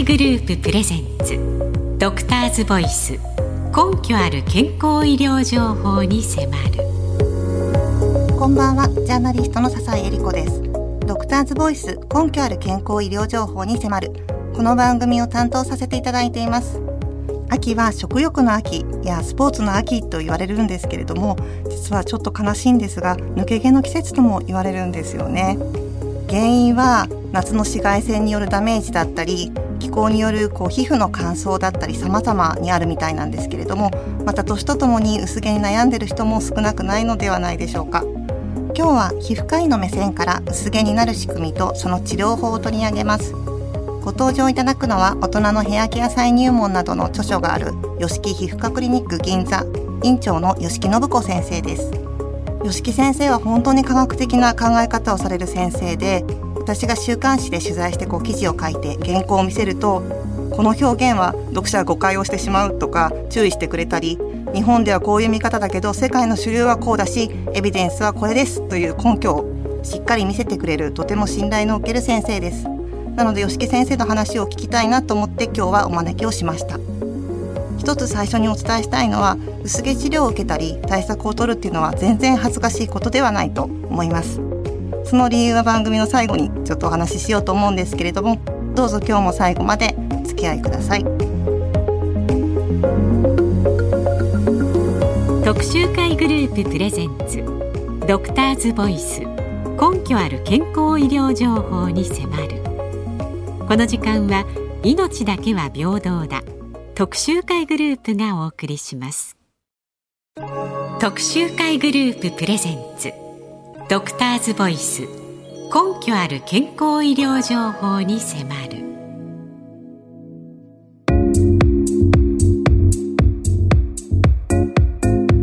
会グループプレゼンツ。ドクターズボイス。根拠ある健康医療情報に迫る。こんばんは。ジャーナリストの笹井恵理子です。ドクターズボイス。根拠ある健康医療情報に迫る。この番組を担当させていただいています。秋は食欲の秋やスポーツの秋と言われるんですけれども実はちょっと悲しいんですが抜け毛の季節とも言われるんですよね。原因は夏の紫外線によるダメージだったり気候によるこう皮膚の乾燥だったり様々にあるみたいなんですけれどもまた年とともに薄毛に悩んでる人も少なくないのではないでしょうか。今日は皮膚科医の目線から薄毛になる仕組みとその治療法を取り上げます。ご登場いただくのは大人のヘアケア再入門などの著書がある吉木皮膚科クリニック銀座院長の吉木信子先生です。吉木先生は本当に科学的な考え方をされる先生で私が週刊誌で取材してこう記事を書いて原稿を見せるとこの表現は読者が誤解をしてしまうとか注意してくれたり日本ではこういう見方だけど世界の主流はこうだしエビデンスはこれですという根拠をしっかり見せてくれるとても信頼のおける先生です。なので吉木先生の話を聞きたいなと思って今日はお招きをしました。一つ最初にお伝えしたいのは薄毛治療を受けたり対策を取るっていうのは全然恥ずかしいことではないと思います。その理由は番組の最後にちょっとお話ししようと思うんですけれどもどうぞ今日も最後までお付き合いください。特集会グループプレゼンツドクターズボイス。根拠ある健康医療情報に迫る。この時間は命だけは平等だ。特集会グループがお送りします。特集会グループプレゼンツドクターズボイス根拠ある健康医療情報に迫る。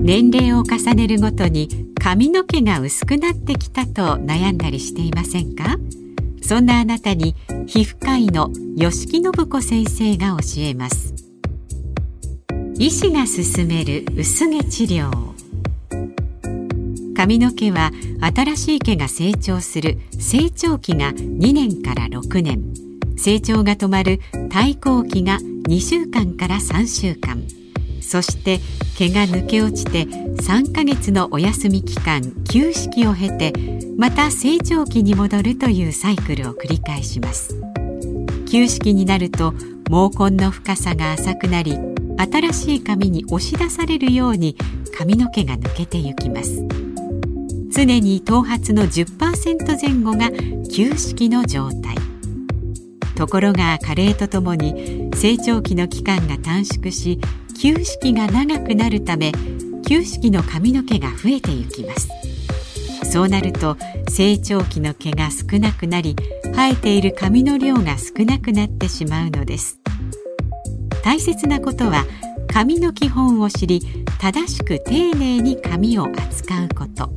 年齢を重ねるごとに髪の毛が薄くなってきたと悩んだりしていませんか？そんなあなたに皮膚科医の吉木信子先生が教えます。医師が勧める薄毛治療。髪の毛は新しい毛が成長する成長期が2年から6年。成長が止まる退行期が2週間から3週間。そして毛が抜け落ちて3ヶ月のお休み期間休止を経てまた成長期に戻るというサイクルを繰り返します。休止になると毛根の深さが浅くなり新しい髪に押し出されるように髪の毛が抜けてゆきます。常に頭髪の10%前後が休止期の状態。ところが加齢とともに成長期の期間が短縮し休止期が長くなるため休止期の髪の毛が増えてゆきます。そうなると成長期の毛が少なくなり生えている髪の量が少なくなってしまうのです。大切なことは髪の基本を知り正しく丁寧に髪を扱うこと。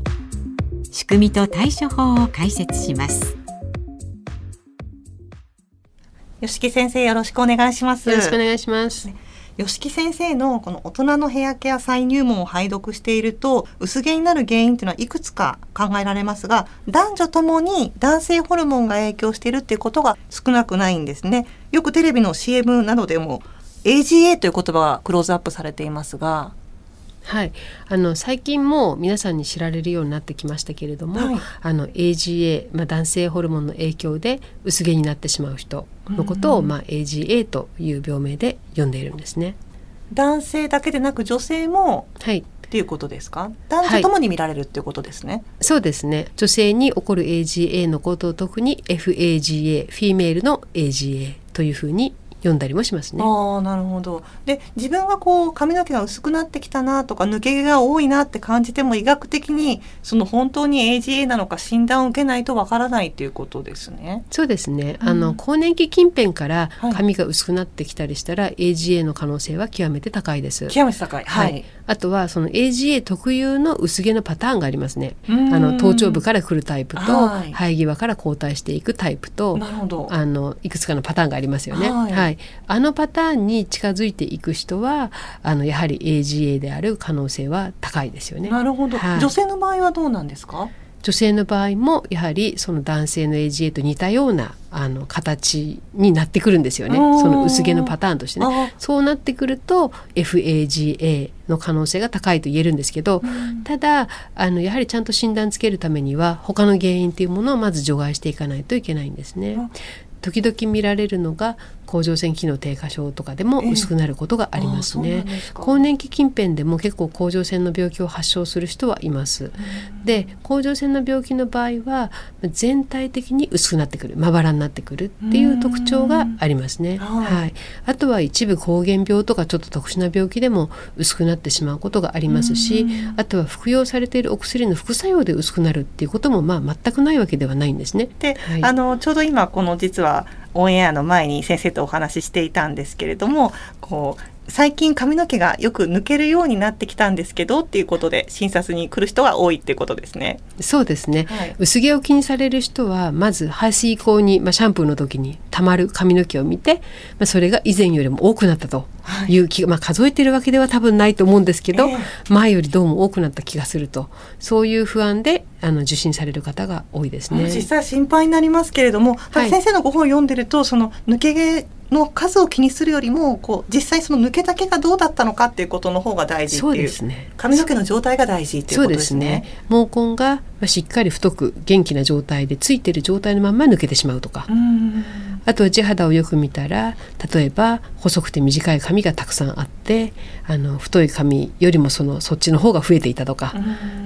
仕組みと対処法を解説します。吉木先生よろしくお願いします。よろしくお願いします。吉木先生のこの大人のヘアケア再入門を拝読していると薄毛になる原因っていうのはいくつか考えられますが男女ともに男性ホルモンが影響しているっていうことが少なくないんですね。よくテレビの CM などでも AGA という言葉がクローズアップされていますが。はい、あの最近も皆さんに知られるようになってきましたけれども、はい、あの AGA、まあ、男性ホルモンの影響で薄毛になってしまう人のことを、まあ、AGA という病名で呼んでいるんですね。男性だけでなく女性も、はい、っていうことですか？男女ともに見られるっていうことですね、はい、そうですね。女性に起こる AGA のことを特に FAGA フィメールの AGA というふうに読んだりもしますね。あなるほど。で自分がこう髪の毛が薄くなってきたなとか抜け毛が多いなって感じても医学的にその本当に AGA なのか診断を受けないとわからないっていうことですね。そうですね、うん、あの更年期近辺から髪が薄くなってきたりしたら、はい、AGA の可能性は極めて高いです。極めて高い、はい、はい、あとはその AGA 特有の薄毛のパターンがありますね。あの頭頂部から来るタイプと、はい、生え際から後退していくタイプとあのいくつかのパターンがありますよね。はいい、あのパターンに近づいていく人はあのやはり AGA である可能性は高いですよね。なるほど、はい、女性の場合はどうなんですか？女性の場合もやはりその男性の AGA と似たようなあの形になってくるんですよね。その薄毛のパターンとしてね。そうなってくると FAGA の可能性が高いと言えるんですけど、ただあのやはりちゃんと診断つけるためには他の原因っていうものをまず除外していかないといけないんですね。時々見られるのが甲状腺機能低下症とかでも薄くなることがありますね、えー、更年期近辺でも結構甲状腺の病気を発症する人はいます、で甲状腺の病気の場合は全体的に薄くなってくる。まばらになってくるっていう特徴がありますね、はい、あとは一部膠原病とかちょっと特殊な病気でも薄くなってしまうことがありますしあとは服用されているお薬の副作用で薄くなるっていうこともまあ全くないわけではないんですね。で、はい、あのちょうど今この実はオンエアの前に先生とお話ししていたんですけれどもこう最近髪の毛がよく抜けるようになってきたんですけどっていうことで診察に来る人が多いっていうことですね。そうですね、はい、薄毛を気にされる人はまず排水口に、まあ、シャンプーの時にたまる髪の毛を見て、まあ、それが以前よりも多くなったとい。う気が、はい、まあ、数えてるわけでは多分ないと思うんですけど、えー、前よりどうも多くなった気がすると。そういう不安であの受診される方が多いですね。実際心配になりますけれども、はい、先生のご本を読んでるとその抜け毛の数を気にするよりもこう実際その抜けだけがどうだったのかっていうことの方が大事っていうそうですね。髪の毛の状態が大事っていうことですね。すね。毛根がしっかり太く元気な状態でついてる状態のまま抜けてしまうとか。あと地肌をよく見たら例えば細くて短い髪がたくさんあってあの太い髪よりもそのそっちの方が増えていたとか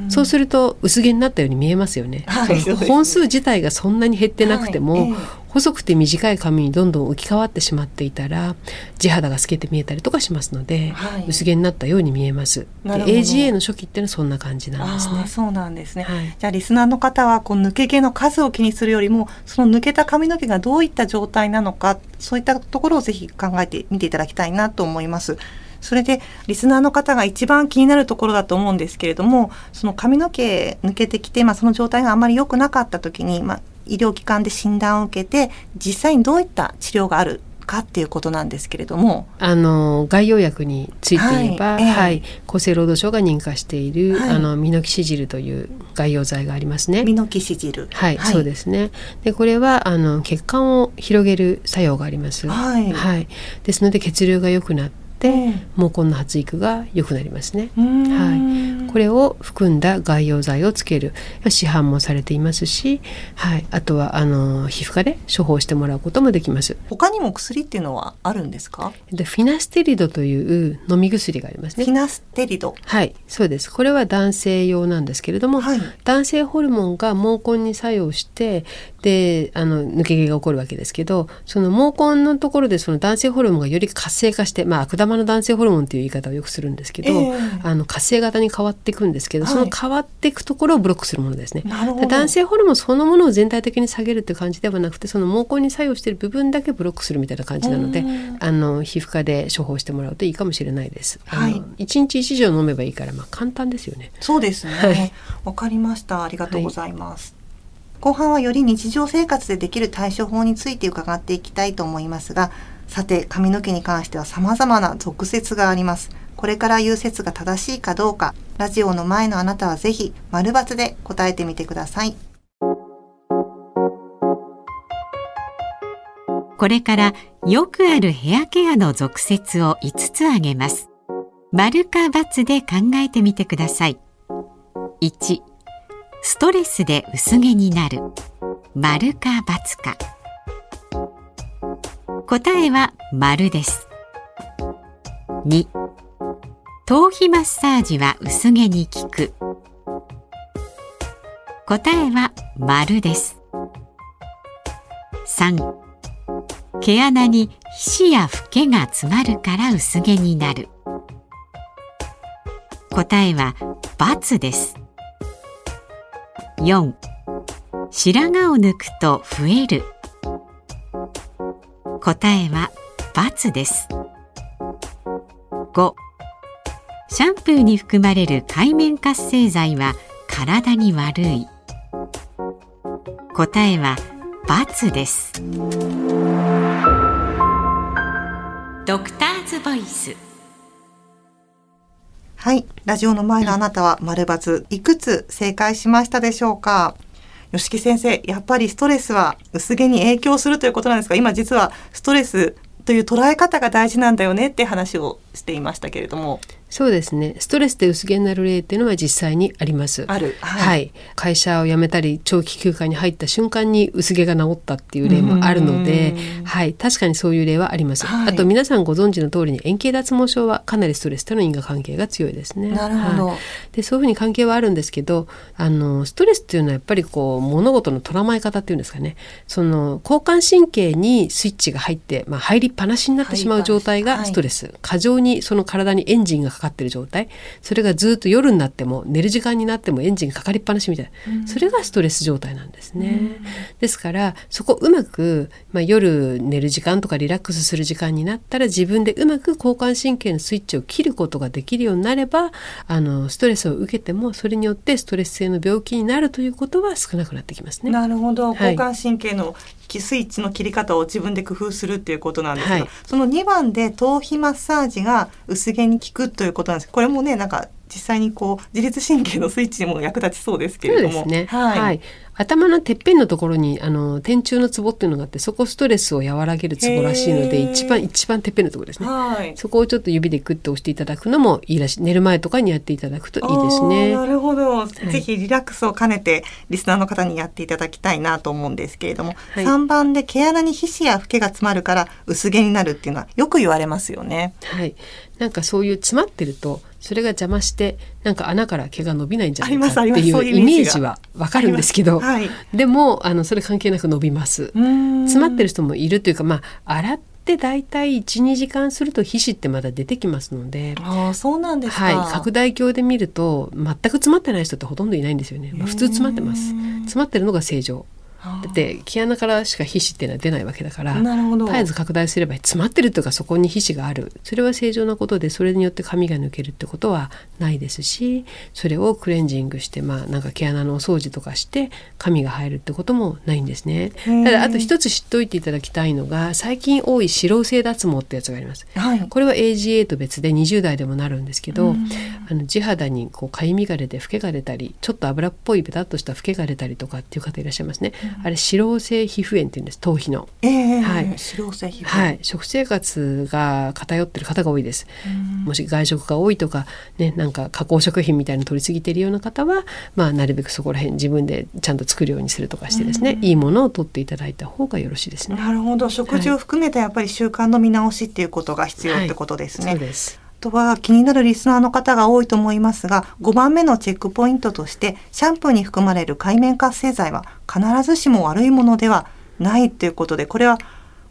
そうすると薄毛になったように見えますよね。はい、本数自体がそんなに減ってなくても、はいえー細くて短い髪にどんどん浮き変わってしまっていたら地肌が透けて見えたりとかしますので、はい、薄毛になったように見えます。AGA の初期っていうのはそんな感じなんですね。そうなんですね。はい、じゃあリスナーの方はこう抜け毛の数を気にするよりもその抜けた髪の毛がどういった状態なのかそういったところをぜひ考えてみていただきたいなと思います。それでリスナーの方が一番気になるところだと思うんですけれどもその髪の毛抜けてきて、まあ、その状態があまり良くなかった時に、まあ、医療機関で診断を受けて実際にどういった治療があるかっていうことなんですけれども。あの概要薬について言えば、はい、はい、厚生労働省が認可している、はい、あのミノキシジルという概要剤がありますね。ミノキシジル。はい、はい、そうですね。でこれはあの血管を広げる作用があります。はい、はい、ですので血流が良くなってて毛根の発育が良くなりますね。はい、これを含んだ外用剤をつける市販もされていますし、はい、あとはあの皮膚科で処方してもらうこともできます。他にも薬っていうのはあるんですか？でフィナステリドという飲み薬がありますね。フィナステリド。はい、そうです。これは男性用なんですけれども、はい、男性ホルモンが毛根に作用してであの抜け毛が起こるわけですけど、その毛根のところでその男性ホルモンがより活性化して、まあ悪玉の男性ホルモンっていう言い方をよくするんですけど、えー、あの活性型に変わっていくんですけど、はい、その変わっていくところをブロックするものですね。男性ホルモンそのものを全体的に下げるっていう感じではなくてその毛根に作用している部分だけブロックするみたいな感じなので、あの皮膚科で処方してもらうといいかもしれないです。はい、一日一錠飲めばいいからまあ簡単ですよね。そうですね。わ、かりました。ありがとうございます。後半はより日常生活でできる対処法について伺っていきたいと思いますが、さて髪の毛に関しては様々な俗説があります。これから言う説が正しいかどうか、ラジオの前のあなたはぜひ丸抜で答えてみてください。これからよくあるヘアケアの俗説を5つ挙げます。丸か×で考えてみてください。1ストレスで薄毛になる。丸か×か。答えは丸です。2頭皮マッサージは薄毛に効く。答えは丸です。3毛穴に皮脂やフケが詰まるから薄毛になる。答えは×です。4白髪を抜くと増える。答えは×です。5シャンプーに含まれる界面活性剤は体に悪い。答えは×です。ドクターズボイス。はい。ラジオの前のあなたは丸抜いくつ正解しましたでしょうか？吉木先生、やっぱりストレスは薄毛に影響するということなんですが、今実はストレスという捉え方が大事なんだよねって話をしていましたけれども。そうですね。ストレスで薄毛になる例っていうのは実際にあります。ある、はい、はい、会社を辞めたり長期休暇に入った瞬間に薄毛が治ったっていう例もあるのではい。確かにそういう例はあります、はい、あと皆さんご存知の通りに円形脱毛症はかなりストレスとの因果関係が強いですね。なるほど、はい、でそういうふうに関係はあるんですけどあのストレスっていうのはやっぱりこう物事の捉まえ方っていうんですかね。その交感神経にスイッチが入って、まあ、入りっぱなしになってしまう状態がストレス、過剰にその体にエンジンがかかってる状態。それがずっと夜になっても寝る時間になってもエンジンかかりっぱなしみたいな、うん、それがストレス状態なんですね。うん、ですからそこうまく、まあ、夜寝る時間とかリラックスする時間になったら自分でうまく交感神経のスイッチを切ることができるようになればあのストレスを受けてもそれによってストレス性の病気になるということは少なくなってきますね。なるほど。交感神経のスイッチの切り方を自分で工夫するっていうことなんですけど、はい、その2番で頭皮マッサージが薄毛に効くということなんです。これもねなんか実際にこう自律神経のスイッチにも役立ちそうですけれども。ね、はい、はい、頭のてっぺんのところにあの天中のツボっていうのがあってそこストレスを和らげるツボらしいので一番一番てっぺんのところですね、はい、そこをちょっと指でグッと押していただくのもいいらしい。寝る前とかにやっていただくといいですね。なるほど、はい、ぜひリラックスを兼ねてリスナーの方にやっていただきたいなと思うんですけれども、はい、3番で毛穴に皮脂やフケが詰まるから薄毛になるっていうのはよく言われますよね。はい。なんかそういう詰まってるとそれが邪魔してなんか穴から毛が伸びないんじゃないかっていうイメージはわかるんですけど、はい、でもあのそれ関係なく伸びます。詰まってる人もいるというかまあ洗って大体12時間すると皮脂ってまだ出てきますのであそうなんですはい、拡大鏡で見ると全く詰まってない人ってほとんどいないんですよね、まあ、普通詰まってます。詰まってるのが正常だって毛穴からしか皮脂っていうのは出ないわけだから絶えず拡大すれば詰まってるとかそこに皮脂があるそれは正常なことでそれによって髪が抜けるってことはないですしそれをクレンジングしてまあなんか毛穴のお掃除とかして髪が生えるってこともないんですね。ただあと一つ知っておいていただきたいのが最近多い脂漏性脱毛ってやつがあります。はい、これは AGA と別で20代でもなるんですけどあの地肌にこうかゆみが出てフケが出たりちょっと油っぽいベタっとしたフケが出たりとかっていう方いらっしゃいますね。あれ脂漏性皮膚炎っていうんです頭皮の、えー、はい、脂漏性皮膚はい、食生活が偏ってる方が多いです。もし外食が多いとかねなんか加工食品みたいに取りすぎているような方はまあなるべくそこら辺自分でちゃんと作るようにするとかしてですね。いいものを取っていただいた方がよろしいですね。なるほど。食事を含めたやっぱり習慣の見直しっていうことが必要ってことですね、はい、そうですとは気になるリスナーの方が多いと思いますが5番目のチェックポイントとしてシャンプーに含まれる界面活性剤は必ずしも悪いものではないということでこれは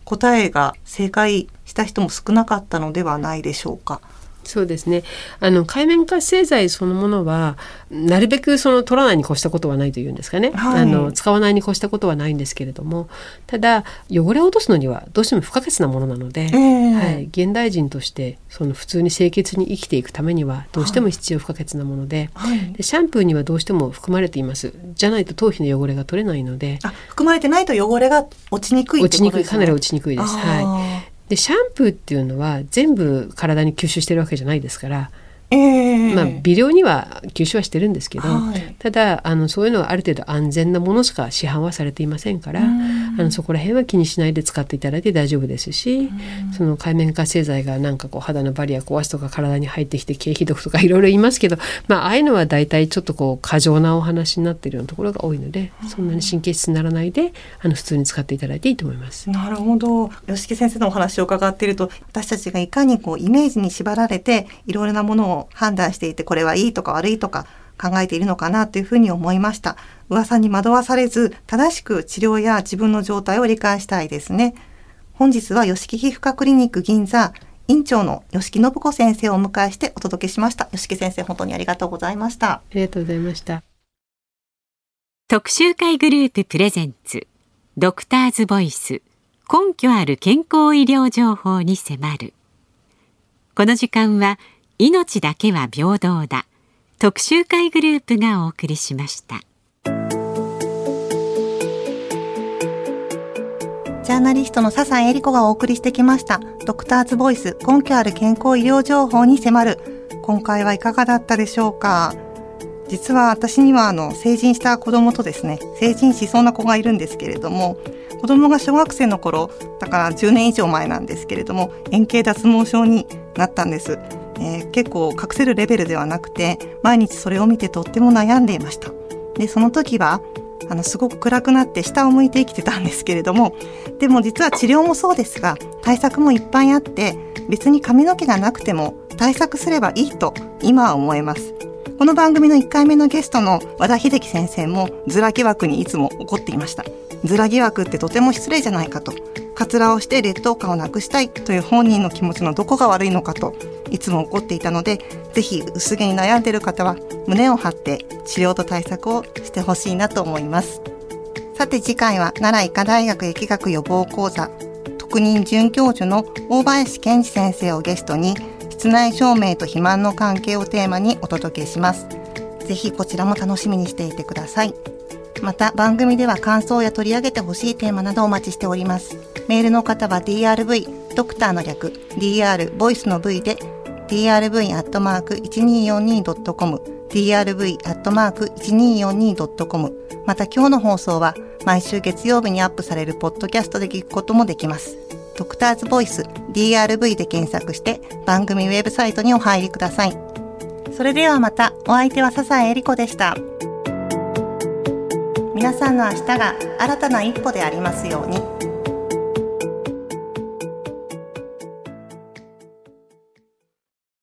答えが正解した人も少なかったのではないでしょうか。そうですね。あの海面活性剤そのものはなるべくその取らないに越したことはないというんですかね、はい、あの使わないに越したことはないんですけれども。ただ汚れを落とすのにはどうしても不可欠なものなので、えー、はい、現代人としてその普通に清潔に生きていくためにはどうしても必要不可欠なものではい、でシャンプーにはどうしても含まれています。じゃないと頭皮の汚れが取れないので含まれてないと汚れが落ちにくい、ね、落ちにくい。かなり落ちにくいです。はいでシャンプーっていうのは全部体に吸収してるわけじゃないですからえー、まあ、微量には吸収はしてるんですけど、はい、ただあのそういうのはある程度安全なものしか市販はされていませんからあのそこら辺は気にしないで使っていただいて大丈夫ですしその海面活性剤がなんかこう肌のバリア壊すとか体に入ってきて経皮毒とかいろいろ言いますけど、まあ、ああいうのは大体ちょっとこう過剰なお話になっているようなところが多いのでそんなに神経質にならないであの普通に使っていただいていいと思います。なるほど。吉木先生のお話を伺っていると私たちがいかにこうイメージに縛られていろいろなものを判断していてこれはいいとか悪いとか考えているのかなというふうに思いました。噂に惑わされず正しく治療や自分の状態を理解したいですね。本日は吉木皮膚科クリニック銀座院長の吉木信子先生をお迎えしてお届けしました。吉木先生本当にありがとうございました。ありがとうございました。特集会グループプレゼンツドクターズボイス根拠ある健康医療情報に迫るこの時間は命だけは平等だ特集会グループがお送りしました。ジャーナリストの笹井恵理子がお送りしてきました。ドクターズボイス根拠ある健康医療情報に迫る。今回はいかがだったでしょうか？実は私にはあの成人した子供とですね成人しそうな子がいるんですけれども子供が小学生の頃だから10年以上前なんですけれども円形脱毛症になったんです、えー、結構隠せるレベルではなくて毎日それを見てとっても悩んでいました。でその時はあのすごく暗くなって下を向いて生きてたんですけれどもでも実は治療もそうですが対策もいっぱいあって別に髪の毛がなくても対策すればいいと今は思えます。この番組の1回目のゲストの和田秀樹先生もズラ疑惑にいつも怒っていました。ズラ疑惑ってとても失礼じゃないかと。カツラをして劣等感をなくしたいという本人の気持ちのどこが悪いのかといつも怒っていたのでぜひ薄毛に悩んでいる方は胸を張って治療と対策をしてほしいなと思います。さて次回は奈良医科大学疫学予防講座特任准教授の大林健二先生をゲストに室内照明と肥満の関係をテーマにお届けします。ぜひこちらも楽しみにしていてください。また番組では感想や取り上げてほしいテーマなどお待ちしております。メールの方は DRV ドクターの略 DR ボイスの V で drv.1242.com drv.1242.com また今日の放送は毎週月曜日にアップされるポッドキャストで聞くこともできます。ドクターズボイス DRV で検索して番組ウェブサイトにお入りください。それではまたお相手は笹江恵里子でした。皆さんの明日が新たな一歩でありますように。